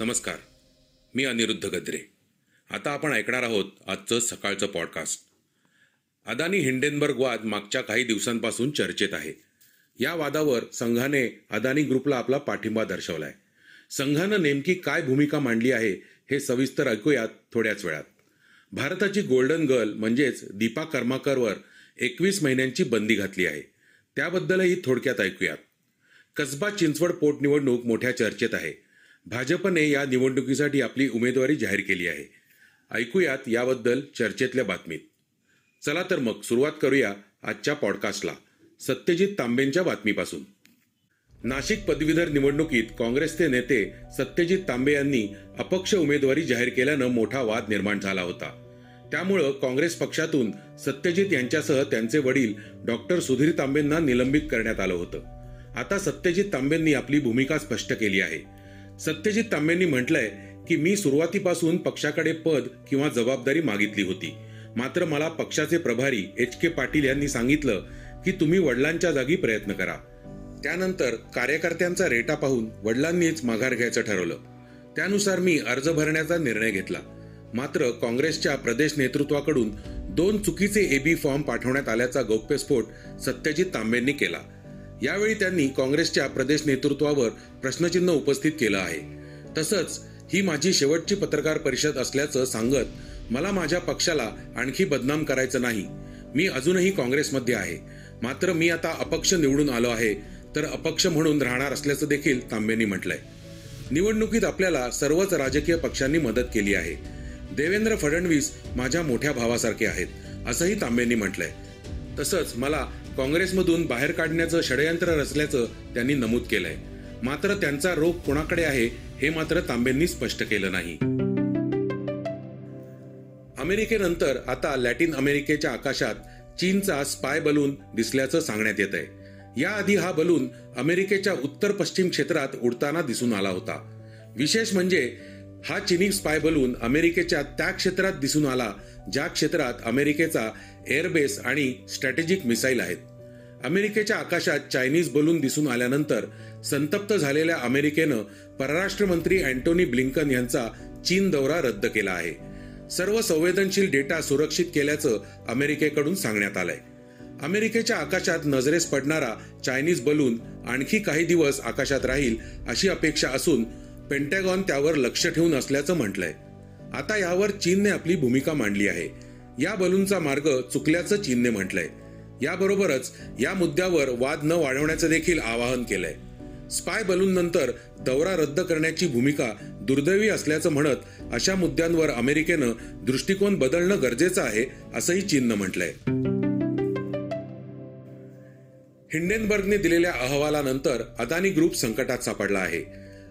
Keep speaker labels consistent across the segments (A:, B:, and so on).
A: नमस्कार. मी अनिरुद्ध गद्रे. आता आपण ऐकणार आहोत आजचं सकाळचं पॉडकास्ट अदानी हिंडेनबर्ग वाद मागच्या काही दिवसांपासून चर्चेत आहे. या वादावर संघाने अदानी ग्रुपला आपला पाठिंबा दर्शवलाय. संघानं नेमकी काय भूमिका मांडली आहे हे सविस्तर ऐकूयात थोड्याच वेळात. भारताची गोल्डन गर्ल म्हणजेच दीपा कर्माकरवर एकवीस महिन्यांची बंदी घातली आहे. त्याबद्दलही थोडक्यात ऐकूयात. कसबा चिंचवड पोटनिवडणूक मोठ्या चर्चेत आहे. भाजपने या निवडणुकीसाठी आपली उमेदवारी जाहीर केली आहे. ऐकूयात याबद्दल चर्चेतल्या बातमीत. चला तर मग सुरुवात करूया आजच्या पॉडकास्टला. सत्यजित तांबेंच्या बातमीपासून. नाशिक पदवीधर निवडणुकीत काँग्रेसचे नेते सत्यजित तांबे यांनी अपक्ष उमेदवारी जाहीर केल्यानं मोठा वाद निर्माण झाला होता. त्यामुळं काँग्रेस पक्षातून सत्यजित यांच्यासह त्यांचे वडील डॉक्टर सुधीर तांबेंना निलंबित करण्यात आलं होतं. आता सत्यजित तांबेंनी आपली भूमिका स्पष्ट केली आहे. सत्यजित तांबेंनी म्हटलंय की मी सुरुवातीपासून पक्षाकडे पद किंवा जबाबदारी मागितली होती. मात्र मला पक्षाचे प्रभारी एच के पाटील यांनी सांगितलं की तुम्ही वडिलांच्या जागी प्रयत्न करा. त्यानंतर कार्यकर्त्यांचा रेटा पाहून वडिलांनीच माघार घ्यायचं ठरवलं. त्यानुसार मी अर्ज भरण्याचा निर्णय घेतला. मात्र काँग्रेसच्या प्रदेश नेतृत्वाकडून दोन चुकीचे एबी फॉर्म पाठवण्यात आल्याचा गौप्यस्फोट सत्यजित तांबेंनी केला. यावेळी त्यांनी काँग्रेसच्या प्रदेश नेतृत्वावर प्रश्नचिन्ह उपस्थित केलं आहे. तसंच ही माझी शेवटची पत्रकार परिषद असल्याचं सांगत मला माझ्या पक्षाला आणखी बदनाम करायचं नाही. मी अजूनही काँग्रेसमध्ये आहे. मात्र मी आता अपक्ष निवडून आलो आहे तर अपक्ष म्हणून राहणार असल्याचं देखील तांबेंनी म्हटलंय. निवडणुकीत आपल्याला सर्वच राजकीय पक्षांनी मदत केली आहे. देवेंद्र फडणवीस माझ्या मोठ्या भावासारखे आहेत असंही तांबेंनी म्हटलंय. तसंच मला काँग्रेसमधून बाहेर काढण्याचं षडयंत्र रचल्याचं त्यांनी नमूद केलंय. मात्र त्यांचा रोग कोणाकडे आहे हे मात्र तांबेंनी स्पष्ट केलं नाही. अमेरिकेनंतर आता लॅटिन अमेरिकेच्या आकाशात चीनचा स्पाय बलून दिसल्याचं सांगण्यात येत आहे याआधी हा बलून अमेरिकेच्या उत्तर पश्चिम क्षेत्रात उडताना दिसून आला होता. विशेष म्हणजे हा चिनी स्पाय बलून अमेरिकेच्या त्या क्षेत्रात दिसून आला ज्या क्षेत्रात अमेरिकेचा एअरबेस आणि स्ट्रॅटेजिक मिसाईल आहेत. अमेरिकेच्या आकाशात चायनीज बलून दिसून आल्यानंतर संतप्त झालेल्या अमेरिकेनं परराष्ट्र मंत्री अँटोनी ब्लिंकन यांचा चीन दौरा रद्द केला आहे. सर्व संवेदनशील डेटा सुरक्षित केल्याचं अमेरिकेकडून सांगण्यात आलंय. अमेरिकेच्या आकाशात नजरेस पडणारा चायनीज बलून आणखी काही दिवस आकाशात राहील अशी अपेक्षा असून पेंटॅगॉन त्यावर लक्ष ठेवून असल्याचं म्हटलंय. आता यावर चीनने आपली भूमिका मांडली आहे. या बलूनचा मार्ग चुकल्याचं चीनने म्हटलंय. याबरोबरच या मुद्द्यावर वाद न वाढवण्याचं देखील आवाहन केलंय. स्पाय बलून नंतर दौरा रद्द करण्याची भूमिका दुर्दैवी असल्याचं म्हणत अशा मुद्द्यांवर अमेरिकेनं दृष्टिकोन बदलणं गरजेचं आहे असंही चीननं म्हटलंय. हिंडेनबर्गने दिलेल्या अहवालानंतर अदानी ग्रुप संकटात सापडला आहे.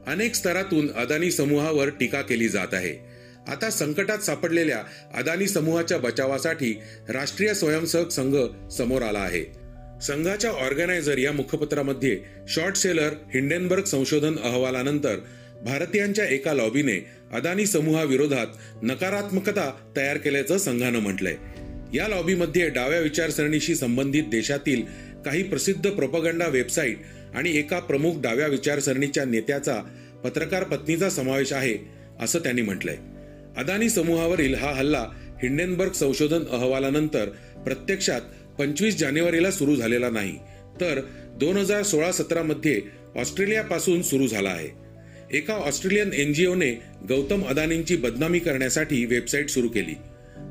A: अनेक स्तरातून अदानी समूहावर टीका केली जात आहे. आता संकटात सापडलेल्या अदानी समूहाच्या बचावासाठी राष्ट्रीय स्वयंसेवक संघ समोर आला आहे. संघाच्या ऑर्गनायझर या मुखपत्रामध्ये शॉर्ट सेलर हिंडेनबर्ग संशोधन अहवालानंतर भारतीयांच्या एका लॉबीने अदानी समूहाविरोधात नकारात्मकता तयार केल्याचं संघानं म्हटलंय. या लॉबीमध्ये डाव्या विचारसरणीशी संबंधित देशातील काही प्रसिद्ध प्रोपगंडा वेबसाईट आणि एका प्रमुख डाव्या विचारसरणीच्या नेत्याचा पत्रकार पत्नीचा समावेश आहे असं त्यांनी म्हटलंय. अदानी समूहावरील हा हल्ला हिंडेनबर्ग संशोधन अहवालानंतर प्रत्यक्षात पंचवीस जानेवारीला सुरू झालेला नाही तर दोन हजार सोळा सतरा मध्ये ऑस्ट्रेलियापासून सुरू झाला आहे. एका ऑस्ट्रेलियन एनजीओने गौतम अदानींची बदनामी करण्यासाठी वेबसाईट सुरू केली.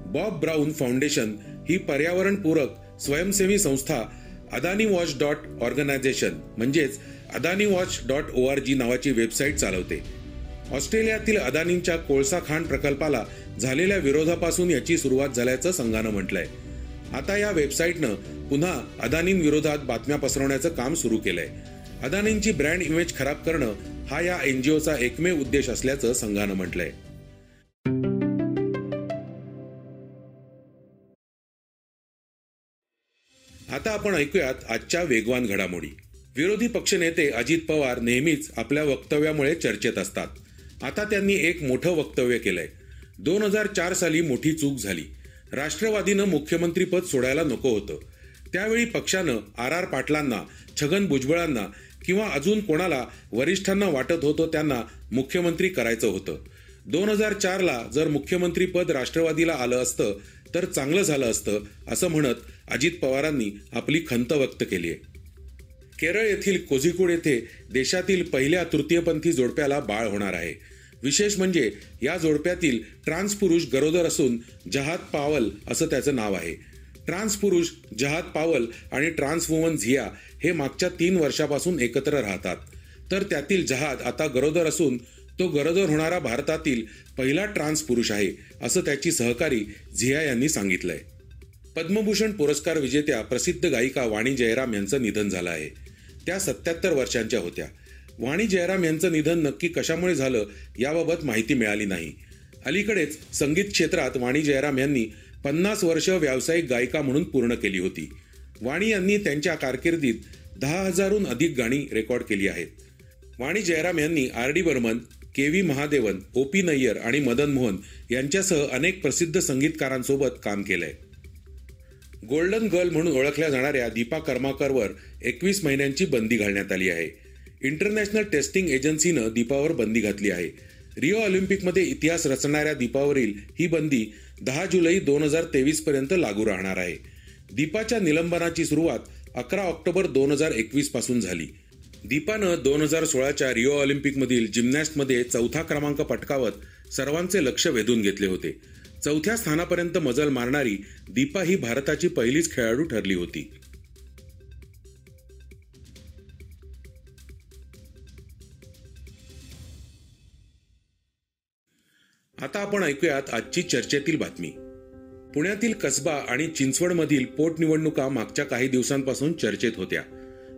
A: बॉब ब्राऊन फाउंडेशन ही पर्यावरणपूरक स्वयंसेवी संस्था अदानी वॉच डॉट ऑर्गनायझेशन म्हणजेच Adani watch dot O R G नावाची वेबसाईट चालवते. ऑस्ट्रेलियातील अदानींच्या कोळसा खाण प्रकल्पाला झालेल्या विरोधापासून याची सुरुवात झाल्याचं संघानं म्हटलंय. आता या वेबसाईटनं पुन्हा अदानींविरोधात बातम्या पसरवण्याचं काम सुरू केलंय. अदानींची ब्रँड इमेज खराब करणं हा या एनजीओचा एकमेव उद्देश असल्याचं संघानं म्हटलंय. आता आपण ऐकूयात आजच्या वेगवान घडामोडी. विरोधी पक्षनेते अजित पवार नेहमीच आपल्या वक्तव्यामुळे चर्चेत असतात. आता त्यांनी एक मोठं वक्तव्य केलंय. दोन हजार चार साली मोठी चूक झाली. राष्ट्रवादीनं मुख्यमंत्रीपद सोडायला नको होतं. त्यावेळी पक्षानं आर आर पाटलांना छगन भुजबळांना किंवा अजून कोणाला वरिष्ठांना वाटत होतं त्यांना मुख्यमंत्री करायचं होतं. दोन हजार चारला जर मुख्यमंत्रीपद राष्ट्रवादीला आलं असतं तर चांगलं झालं असतं असं म्हणत अजित पवारांनी आपली खंत व्यक्त केली आहे. केरळ येथील कोझिकोड येथे देशातील पहिल्या तृतीयपंथी जोडप्याला बाळ होणार आहे. विशेष म्हणजे या जोडप्यातील ट्रान्स पुरुष गरोदर असून जहाद पावल असं त्याचं नाव आहे. ट्रान्स पुरुष जहाद पावल आणि ट्रान्स वुमन झिया हे मागच्या तीन वर्षापासून एकत्र राहतात. तर त्यातील जहाद आता गरोदर असून तो गरोदर होणारा भारतातील पहिला ट्रान्स पुरुष आहे असं त्याची सहकारी झिया यांनी सांगितलंय. पद्मभूषण पुरस्कार विजेत्या प्रसिद्ध गायिका वाणी जयराम यांचं निधन झालं आहे. त्या सत्याहत्तर वर्षांच्या होत्या. वाणी जयराम यांचं निधन नक्की कशामुळे झालं याबाबत माहिती मिळाली नाही. अलीकडेच संगीत क्षेत्रात वाणी जयराम यांनी पन्नास वर्ष व्यावसायिक गायिका म्हणून पूर्ण केली होती. वाणी यांनी त्यांच्या कारकिर्दीत दहा हजारहून अधिक गाणी रेकॉर्ड केली आहेत. वाणी जयराम यांनी R D Burman K V Mahadevan O P Nayyar आणि मदन मोहन यांच्यासह अनेक प्रसिद्ध संगीतकारांसोबत काम केलंय. गोल्डन गर्ल म्हणून ओळखल्या जाणाऱ्या दीपा कर्माकरवर एकवीस महिन्यांची बंदी घालण्यात आली आहे. इंटरनॅशनल टेस्टिंग एजन्सीनं दीपावर बंदी घातली आहे. रिओ ऑलिम्पिकमध्ये इतिहास रचणाऱ्या दीपावरील ही बंदी दहा जुलै दोन हजार तेवीस पर्यंत लागू राहणार आहे. दीपाच्या निलंबनाची सुरुवात अकरा ऑक्टोबर दोन हजार एकवीसपासून झाली. दीपानं दोन हजार सोळाच्या रिओ ऑलिम्पिकमधील जिम्नॅस्टमध्ये चौथा क्रमांक पटकावत सर्वांचे लक्ष वेधून घेतले होते. चौथ्या स्थानापर्यंत मजल मारणारी दीपा ही भारताची पहिलीच खेळाडू ठरली होती. आता आपण ऐकूयात आजची चर्चेतील बातमी. पुण्यातील कसबा आणि चिंचवडमधील पोटनिवडणुका मागच्या काही दिवसांपासून चर्चेत होत्या.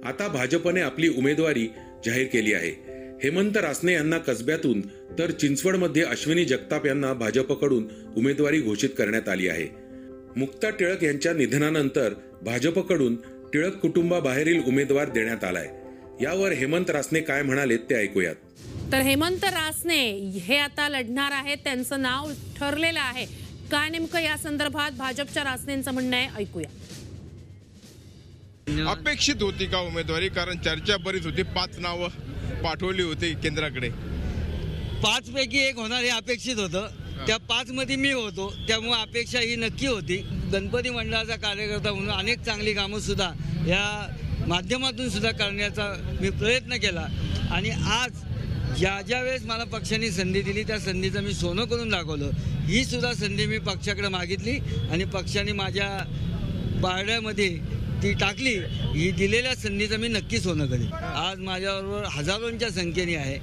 A: आता भाजपने आपली उमेदवारी जाहीर केली आहे. हेमंत रासने यांना कसब्यातून तर चिंचवडमध्ये अश्विनी जगताप यांना भाजपकडून उमेदवारी घोषित करण्यात आली आहे. मुक्ता टिळक यांच्या निधनानंतर भाजपकडून टिळक कुटुंबाबाहेरील उमेदवार देण्यात आलाय. यावर हेमंत रासने काय म्हणाले ते ऐकूयात.
B: तर हेमंत रासने हे आता लढणार आहेत त्यांचं नाव ठरलेलं आहे. काय नेमकं या संदर्भात भाजपच्या रासनेंचं म्हणणं आहे ऐकूया.
C: अपेक्षित होती का उमेदवारी? कारण चर्चा बरीच होती पाच नावं. पाठवली होती केंद्राकडे.
D: पाच पैकी एक होणार हे अपेक्षित होतं. त्या पाच मध्ये मी होतो त्यामुळे अपेक्षा ही नक्की होती. गणपती मंडळाचा कार्यकर्ता म्हणून अनेक चांगली कामं सुद्धा या माध्यमातून सुद्धा करण्याचा मी प्रयत्न केला. आणि आज ज्या ज्या वेळेस मला पक्षाने संधी दिली त्या संधीचं मी सोनं करून दाखवलं. ही सुद्धा संधी मी पक्षाकडे मागितली आणि पक्षाने माझ्या पारड्यामध्ये ती टाकली ही दिलेल्या संधीचं मी नक्की सोनं करेन. आज माझ्याबरोबर हजारोंच्या संख्येने आहे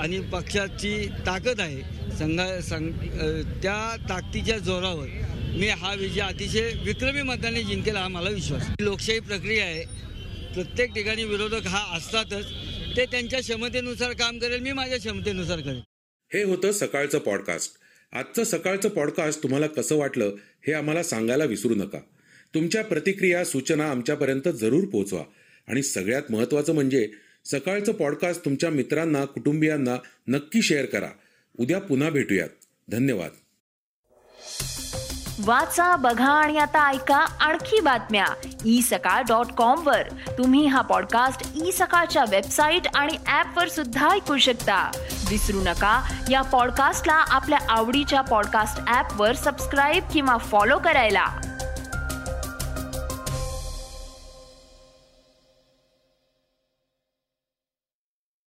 D: आणि पक्षाची ताकद आहे. संघा संघ त्या ताकदीच्या जोरावर मी हा विजय अतिशय विक्रमी मताने जिंकेल हा मला विश्वास लोकशाही प्रक्रिया आहे. प्रत्येक ठिकाणी विरोधक हा असतातच. ते त्यांच्या क्षमतेनुसार काम करेल मी माझ्या क्षमतेनुसार करेल
A: हे होतं सकाळचं पॉडकास्ट आजचं सकाळचं पॉडकास्ट तुम्हाला कसं वाटलं हे आम्हाला सांगायला विसरू नका. तुमच्या प्रतिक्रिया सूचना आमच्यापर्यंत जरूर पोहोचवा. आणि सगळ्यात महत्त्वाचं म्हणजे सकाळचं पॉडकास्ट तुमच्या मित्रांना कुटुंबियांना नक्की शेअर करा. उद्या पुन्हा भेटूयात. धन्यवाद.
E: वाचा बघा आणि आता ऐका आणखी बातम्या. ई सकाळ डॉट कॉम वर. तुम्ही हा पॉडकास्ट ई सकाळच्या वेबसाईट आणि ऍप वर सुद्धा ऐकू शकता. विसरू नका या पॉडकास्टला आपल्या आवडीच्या पॉडकास्ट ऍप वर सबस्क्राईब किंवा फॉलो करायला.